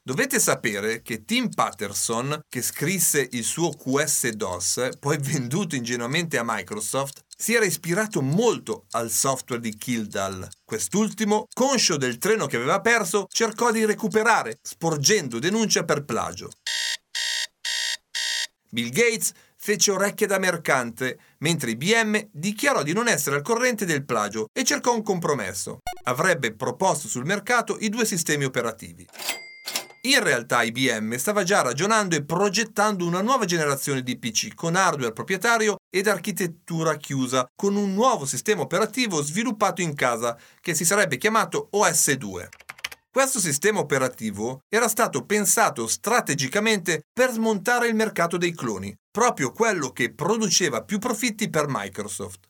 Dovete sapere che Tim Patterson, che scrisse il suo QS-DOS, poi venduto ingenuamente a Microsoft, si era ispirato molto al software di Kildall. Quest'ultimo, conscio del treno che aveva perso, cercò di recuperare, sporgendo denuncia per plagio. Bill Gates fece orecchie da mercante, mentre IBM dichiarò di non essere al corrente del plagio e cercò un compromesso. Avrebbe proposto sul mercato i due sistemi operativi. In realtà IBM stava già ragionando e progettando una nuova generazione di PC con hardware proprietario ed architettura chiusa, con un nuovo sistema operativo sviluppato in casa che si sarebbe chiamato OS2. Questo sistema operativo era stato pensato strategicamente per smontare il mercato dei cloni, proprio quello che produceva più profitti per Microsoft.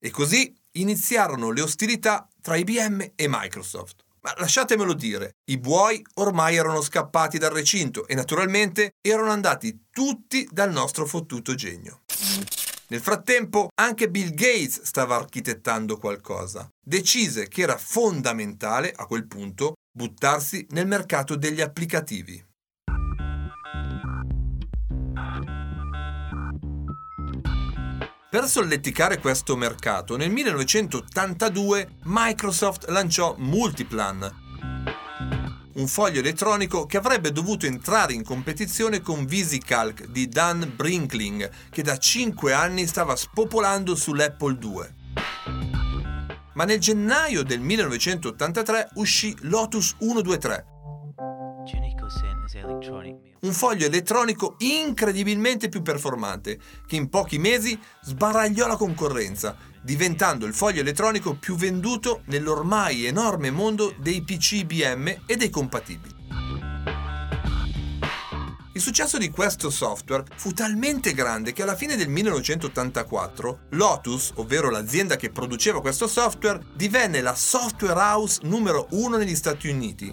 E così iniziarono le ostilità tra IBM e Microsoft. Ma lasciatemelo dire, i buoi ormai erano scappati dal recinto e naturalmente erano andati tutti dal nostro fottuto genio. Nel frattempo anche Bill Gates stava architettando qualcosa. Decise che era fondamentale a quel punto buttarsi nel mercato degli applicativi. Per solleticare questo mercato, nel 1982 Microsoft lanciò Multiplan, un foglio elettronico che avrebbe dovuto entrare in competizione con VisiCalc di Dan Brinkling, che da 5 anni stava spopolando sull'Apple II ma nel gennaio del 1983 uscì Lotus 123. Un foglio elettronico incredibilmente più performante, che in pochi mesi sbaragliò la concorrenza, diventando il foglio elettronico più venduto nell'ormai enorme mondo dei PC IBM e dei compatibili. Il successo di questo software fu talmente grande che alla fine del 1984 Lotus, ovvero l'azienda che produceva questo software, divenne la software house numero uno negli Stati Uniti,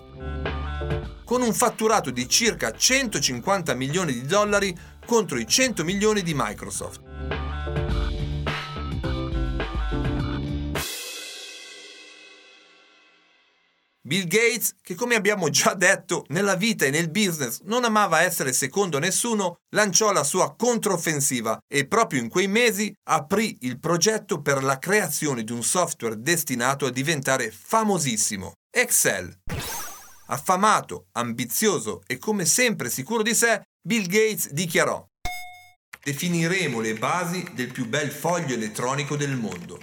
con un fatturato di circa 150 milioni di dollari contro i 100 milioni di Microsoft. Bill Gates, che come abbiamo già detto nella vita e nel business non amava essere secondo nessuno, lanciò la sua controffensiva e proprio in quei mesi aprì il progetto per la creazione di un software destinato a diventare famosissimo, Excel. Affamato, ambizioso e come sempre sicuro di sé, Bill Gates dichiarò Definiremo le basi del più bel foglio elettronico del mondo.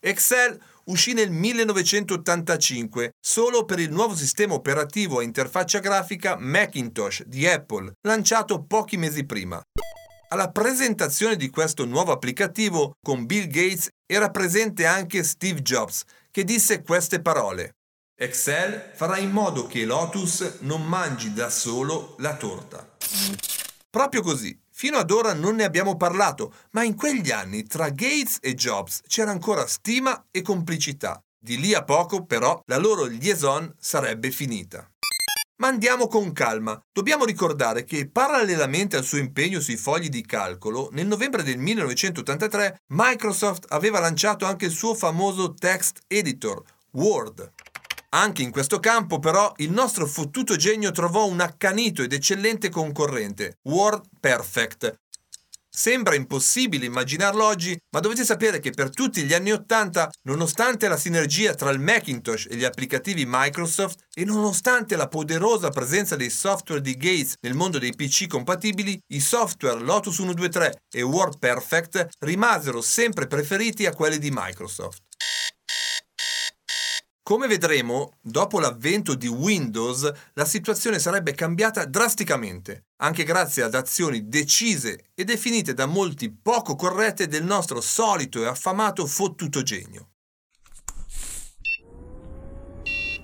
Excel uscì nel 1985 solo per il nuovo sistema operativo a interfaccia grafica Macintosh di Apple, lanciato pochi mesi prima. Alla presentazione di questo nuovo applicativo con Bill Gates era presente anche Steve Jobs, che disse queste parole. Excel farà in modo che Lotus non mangi da solo la torta. Proprio così, fino ad ora non ne abbiamo parlato, ma in quegli anni tra Gates e Jobs c'era ancora stima e complicità. Di lì a poco, però, la loro liaison sarebbe finita. Ma andiamo con calma. Dobbiamo ricordare che parallelamente al suo impegno sui fogli di calcolo, nel novembre del 1983 Microsoft aveva lanciato anche il suo famoso text editor, Word. Anche in questo campo, però, il nostro fottuto genio trovò un accanito ed eccellente concorrente, Word Perfect, Sembra impossibile immaginarlo oggi, ma dovete sapere che per tutti gli anni Ottanta, nonostante la sinergia tra il Macintosh e gli applicativi Microsoft e nonostante la poderosa presenza dei software di Gates nel mondo dei PC compatibili, i software Lotus 123 e WordPerfect rimasero sempre preferiti a quelli di Microsoft. Come vedremo, dopo l'avvento di Windows, la situazione sarebbe cambiata drasticamente, anche grazie ad azioni decise e definite da molti poco corrette del nostro solito e affamato fottuto genio.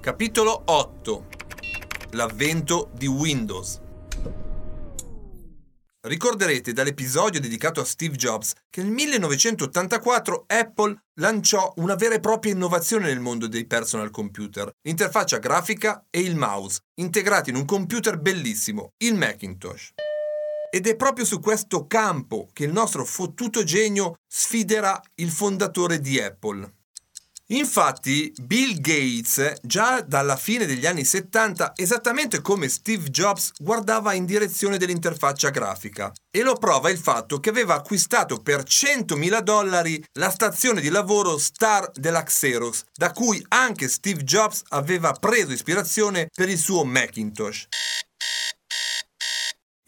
Capitolo 8 L'avvento di Windows Ricorderete dall'episodio dedicato a Steve Jobs che nel 1984 Apple lanciò una vera e propria innovazione nel mondo dei personal computer, l'interfaccia grafica e il mouse, integrati in un computer bellissimo, il Macintosh. Ed è proprio su questo campo che il nostro fottuto genio sfiderà il fondatore di Apple. Infatti Bill Gates già dalla fine degli anni 70, esattamente come Steve Jobs, guardava in direzione dell'interfaccia grafica e lo prova il fatto che aveva acquistato per 100.000 dollari la stazione di lavoro Star della Xerox, da cui anche Steve Jobs aveva preso ispirazione per il suo Macintosh.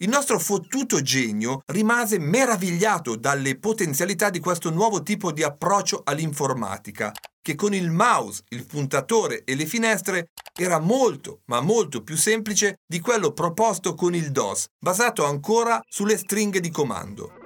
Il nostro fottuto genio rimase meravigliato dalle potenzialità di questo nuovo tipo di approccio all'informatica, che con il mouse, il puntatore e le finestre era molto, ma molto più semplice di quello proposto con il DOS, basato ancora sulle stringhe di comando.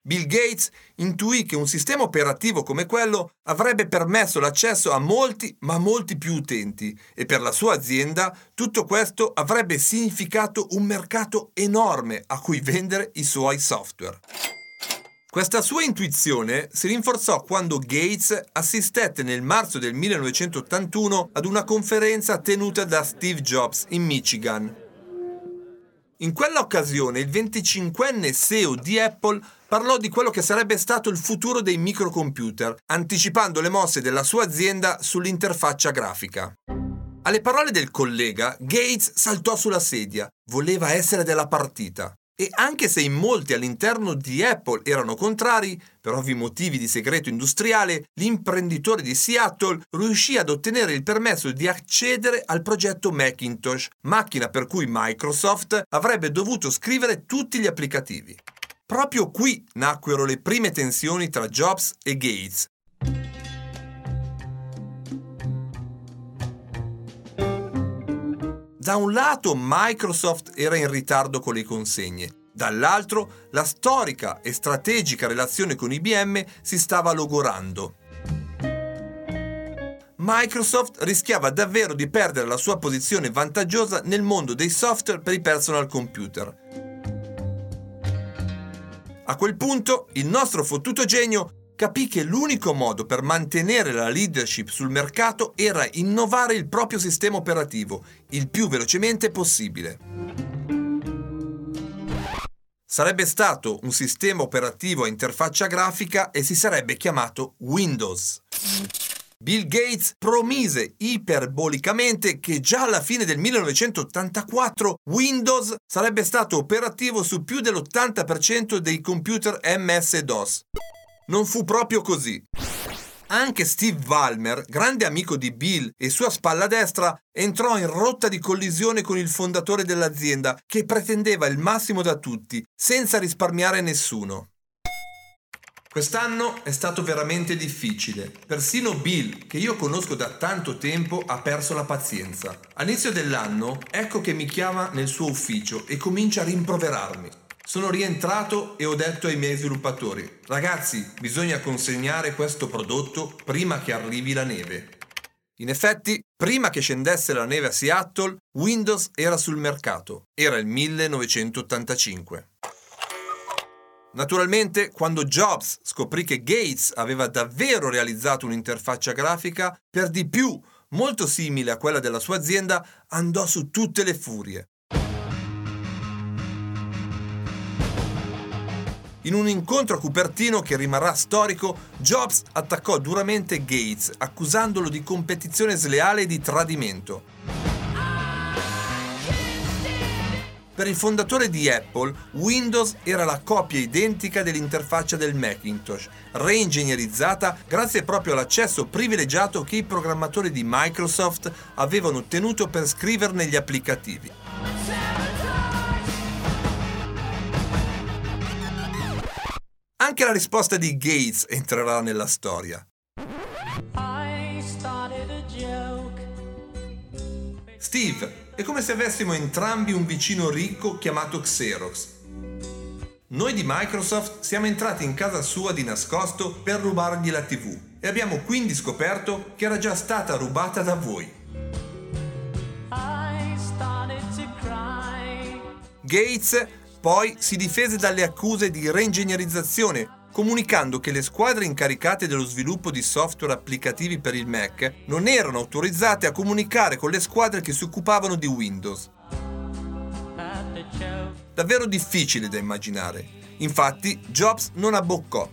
Bill Gates intuì che un sistema operativo come quello avrebbe permesso l'accesso a molti, ma molti più utenti e per la sua azienda tutto questo avrebbe significato un mercato enorme a cui vendere i suoi software. Questa sua intuizione si rinforzò quando Gates assistette nel marzo del 1981 ad una conferenza tenuta da Steve Jobs in Michigan. In quella occasione il 25enne CEO di Apple parlò di quello che sarebbe stato il futuro dei microcomputer, anticipando le mosse della sua azienda sull'interfaccia grafica. Alle parole del collega, Gates saltò sulla sedia, voleva essere della partita. E anche se in molti all'interno di Apple erano contrari, per ovvi motivi di segreto industriale, l'imprenditore di Seattle riuscì ad ottenere il permesso di accedere al progetto Macintosh, macchina per cui Microsoft avrebbe dovuto scrivere tutti gli applicativi. Proprio qui nacquero le prime tensioni tra Jobs e Gates. Da un lato Microsoft era in ritardo con le consegne, dall'altro la storica e strategica relazione con IBM si stava logorando. Microsoft rischiava davvero di perdere la sua posizione vantaggiosa nel mondo dei software per i personal computer a quel punto il nostro fottuto genio capì che l'unico modo per mantenere la leadership sul mercato era innovare il proprio sistema operativo il più velocemente possibile. Sarebbe stato un sistema operativo a interfaccia grafica e si sarebbe chiamato Windows. Bill Gates promise iperbolicamente che già alla fine del 1984 Windows sarebbe stato operativo su più dell'80% dei computer MS-DOS. Non fu proprio così. Anche Steve Ballmer, grande amico di Bill e sua spalla destra, entrò in rotta di collisione con il fondatore dell'azienda che pretendeva il massimo da tutti, senza risparmiare nessuno. Quest'anno è stato veramente difficile. Persino Bill, che io conosco da tanto tempo, ha perso la pazienza. All'inizio dell'anno, ecco che mi chiama nel suo ufficio e comincia a rimproverarmi. sono rientrato e ho detto ai miei sviluppatori, ragazzi, bisogna consegnare questo prodotto prima che arrivi la neve. In effetti, prima che scendesse la neve a Seattle, Windows era sul mercato. Era il 1985. Naturalmente, quando Jobs scoprì che Gates aveva davvero realizzato un'interfaccia grafica, per di più molto simile a quella della sua azienda, andò su tutte le furie. In un incontro a Cupertino che rimarrà storico, Jobs attaccò duramente Gates, accusandolo di competizione sleale e di tradimento. Per il fondatore di Apple, Windows era la copia identica dell'interfaccia del Macintosh, reingegnerizzata grazie proprio all'accesso privilegiato che i programmatori di Microsoft avevano ottenuto per scriverne gli applicativi. Anche la risposta di Gates entrerà nella storia. Steve, è come se avessimo entrambi un vicino ricco chiamato Xerox. Noi di Microsoft siamo entrati in casa sua di nascosto per rubargli la TV e abbiamo quindi scoperto che era già stata rubata da voi. Gates poi si difese dalle accuse di reingegnerizzazione, comunicando che le squadre incaricate dello sviluppo di software applicativi per il Mac non erano autorizzate a comunicare con le squadre che si occupavano di Windows. Davvero difficile da immaginare. Infatti, Jobs non abboccò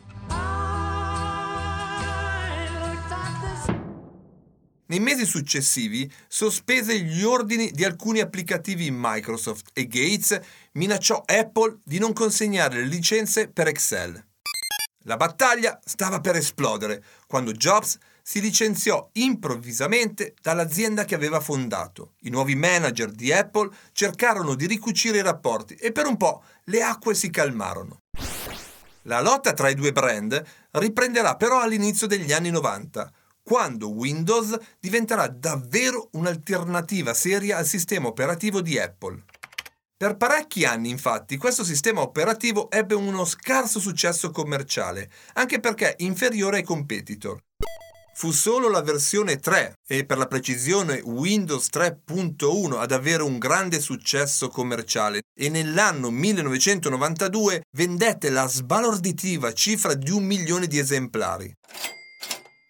Nei mesi successivi sospese gli ordini di alcuni applicativi Microsoft e Gates minacciò Apple di non consegnare le licenze per Excel. La battaglia stava per esplodere quando Jobs si licenziò improvvisamente dall'azienda che aveva fondato. I nuovi manager di Apple cercarono di ricucire i rapporti e per un po' le acque si calmarono. La lotta tra i due brand riprenderà però all'inizio degli anni 90 quando Windows diventerà davvero un'alternativa seria al sistema operativo di Apple. Per parecchi anni, infatti, questo sistema operativo ebbe uno scarso successo commerciale, anche perché inferiore ai competitor. Fu solo la versione 3 e per la precisione Windows 3.1 ad avere un grande successo commerciale e nell'anno 1992 vendette la sbalorditiva cifra di un milione di esemplari.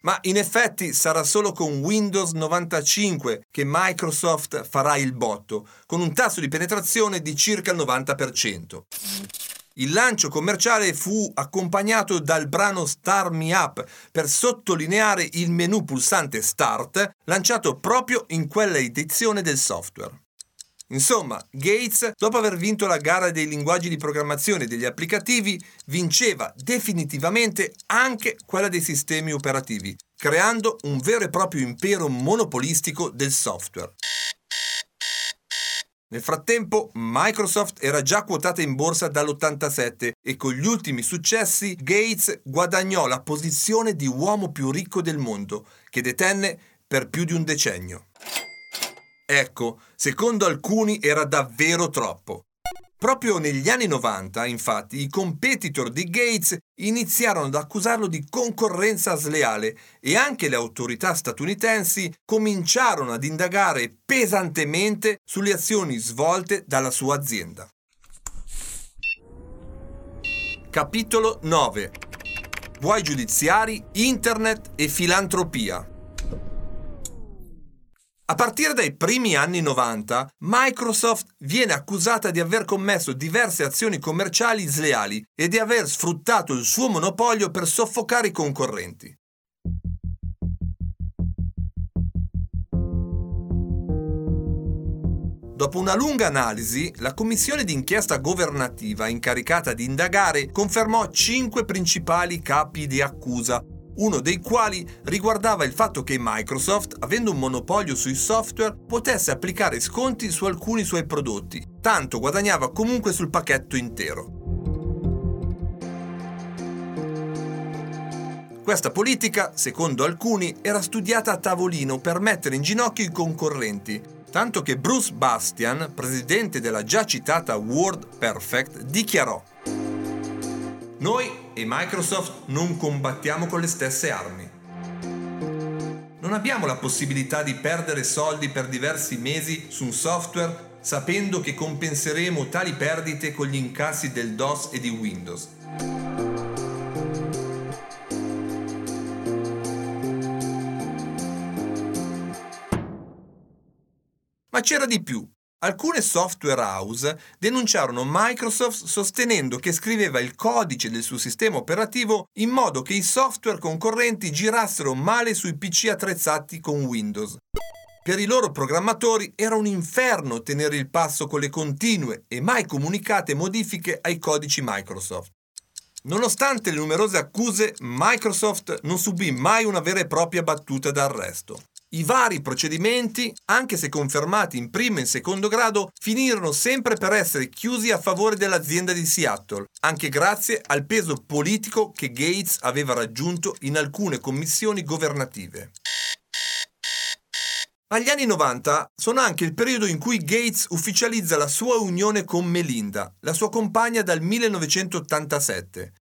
Ma in effetti sarà solo con Windows 95 che Microsoft farà il botto, con un tasso di penetrazione di circa il 90%. Il lancio commerciale fu accompagnato dal brano Star Me Up per sottolineare il menu pulsante Start lanciato proprio in quella edizione del software. Insomma, Gates, dopo aver vinto la gara dei linguaggi di programmazione degli applicativi, vinceva definitivamente anche quella dei sistemi operativi, creando un vero e proprio impero monopolistico del software. Nel frattempo Microsoft era già quotata in borsa dall'87 e con gli ultimi successi Gates guadagnò la posizione di uomo più ricco del mondo, che detenne per più di un decennio. Ecco, secondo alcuni era davvero troppo. Proprio negli anni 90, infatti, i competitor di Gates iniziarono ad accusarlo di concorrenza sleale e anche le autorità statunitensi cominciarono ad indagare pesantemente sulle azioni svolte dalla sua azienda. Capitolo 9 Guai giudiziari, Internet e filantropia. A partire dai primi anni 90, Microsoft viene accusata di aver commesso diverse azioni commerciali sleali e di aver sfruttato il suo monopolio per soffocare i concorrenti. Dopo una lunga analisi, la commissione d'inchiesta governativa incaricata di indagare confermò cinque principali capi di accusa uno dei quali riguardava il fatto che Microsoft, avendo un monopolio sui software, potesse applicare sconti su alcuni suoi prodotti, tanto guadagnava comunque sul pacchetto intero. Questa politica, secondo alcuni, era studiata a tavolino per mettere in ginocchio i concorrenti, Tanto che Bruce Bastian, presidente della già citata Word Perfect, dichiarò Noi e Microsoft non combattiamo con le stesse armi. Non abbiamo la possibilità di perdere soldi per diversi mesi su un software sapendo che compenseremo tali perdite con gli incassi del DOS e di Windows. Ma c'era di più. Alcune software house denunciarono Microsoft sostenendo che scriveva il codice del suo sistema operativo in modo che i software concorrenti girassero male sui PC attrezzati con Windows. Per i loro programmatori era un inferno tenere il passo con le continue e mai comunicate modifiche ai codici Microsoft. Nonostante le numerose accuse, Microsoft non subì mai una vera e propria battuta d'arresto. I vari procedimenti, anche se confermati in primo e in secondo grado, finirono sempre per essere chiusi a favore dell'azienda di Seattle, anche grazie al peso politico che Gates aveva raggiunto in alcune commissioni governative. Agli anni 90 sono anche il periodo in cui Gates ufficializza la sua unione con Melinda, la sua compagna dal 1987.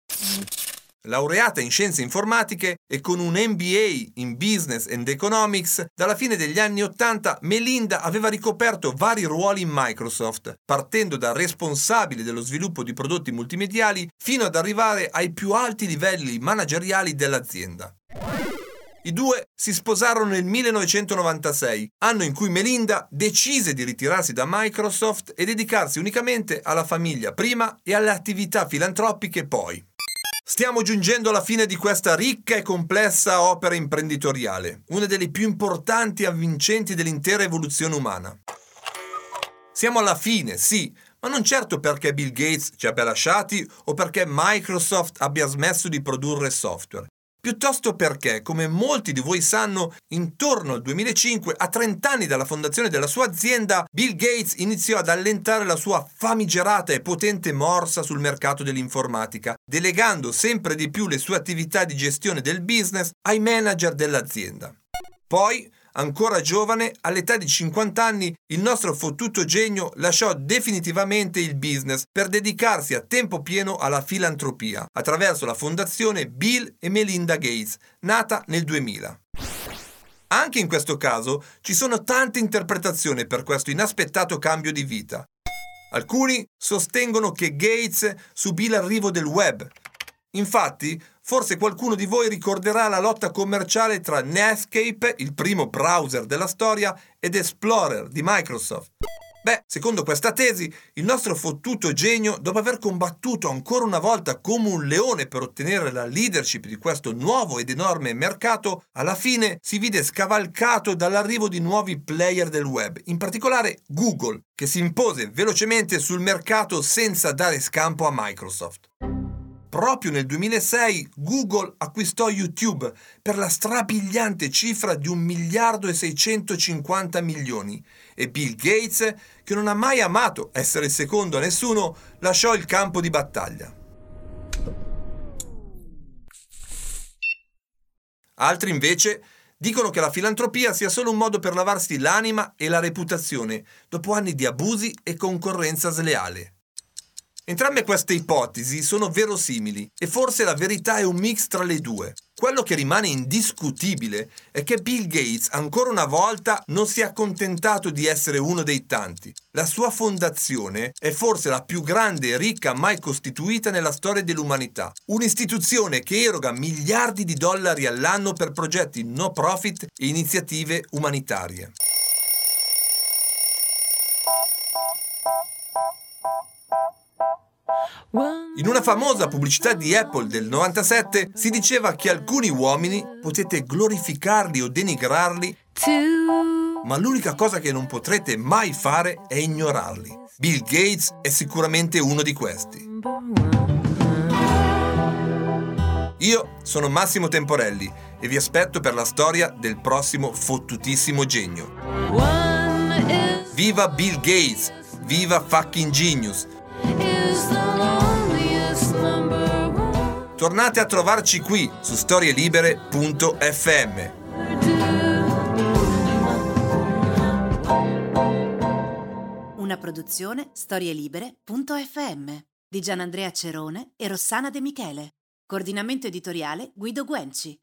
Laureata in scienze informatiche e con un MBA in Business and Economics, dalla fine degli anni 80 Melinda aveva ricoperto vari ruoli in Microsoft, partendo da responsabile dello sviluppo di prodotti multimediali fino ad arrivare ai più alti livelli manageriali dell'azienda. I due si sposarono nel 1996, anno in cui Melinda decise di ritirarsi da Microsoft e dedicarsi unicamente alla famiglia prima e alle attività filantropiche poi. Stiamo giungendo alla fine di questa ricca e complessa opera imprenditoriale, una delle più importanti e avvincenti dell'intera evoluzione umana. Siamo alla fine, sì, ma non certo perché Bill Gates ci abbia lasciati o perché Microsoft abbia smesso di produrre software piuttosto perché, come molti di voi sanno, intorno al 2005, a 30 anni dalla fondazione della sua azienda, Bill Gates iniziò ad allentare la sua famigerata e potente morsa sul mercato dell'informatica, delegando sempre di più le sue attività di gestione del business ai manager dell'azienda. Poi, ancora giovane, all'età di 50 anni, il nostro fottuto genio lasciò definitivamente il business per dedicarsi a tempo pieno alla filantropia, attraverso la fondazione Bill e Melinda Gates, nata nel 2000. Anche in questo caso ci sono tante interpretazioni per questo inaspettato cambio di vita. Alcuni sostengono che Gates subì l'arrivo del web. Infatti, Forse qualcuno di voi ricorderà la lotta commerciale tra Netscape, il primo browser della storia, ed Explorer di Microsoft. Beh, secondo questa tesi, il nostro fottuto genio, dopo aver combattuto ancora una volta come un leone per ottenere la leadership di questo nuovo ed enorme mercato, alla fine si vide scavalcato dall'arrivo di nuovi player del web, in particolare Google, che si impose velocemente sul mercato senza dare scampo a Microsoft. Proprio nel 2006 Google acquistò YouTube per la strabiliante cifra di 1 miliardo e 650 milioni e Bill Gates, che non ha mai amato essere secondo a nessuno, lasciò il campo di battaglia. Altri invece dicono che la filantropia sia solo un modo per lavarsi l'anima e la reputazione dopo anni di abusi e concorrenza sleale. Entrambe queste ipotesi sono verosimili e forse la verità è un mix tra le due. Quello che rimane indiscutibile è che Bill Gates ancora una volta non si è accontentato di essere uno dei tanti. La sua fondazione è forse la più grande e ricca mai costituita nella storia dell'umanità. Un'istituzione che eroga miliardi di dollari all'anno per progetti no profit e iniziative umanitarie. In una famosa pubblicità di Apple del 97 si diceva che alcuni uomini potete glorificarli o denigrarli, ma l'unica cosa che non potrete mai fare è ignorarli. Bill Gates è sicuramente uno di questi. Io sono Massimo Temporelli e vi aspetto per la storia del prossimo fottutissimo genio. Viva Bill Gates! Viva fucking genius! Tornate a trovarci qui su storielibere.fm. Una produzione storielibere.fm di Gianandrea Cerone e Rossana De Michele. Coordinamento editoriale Guido Guenci.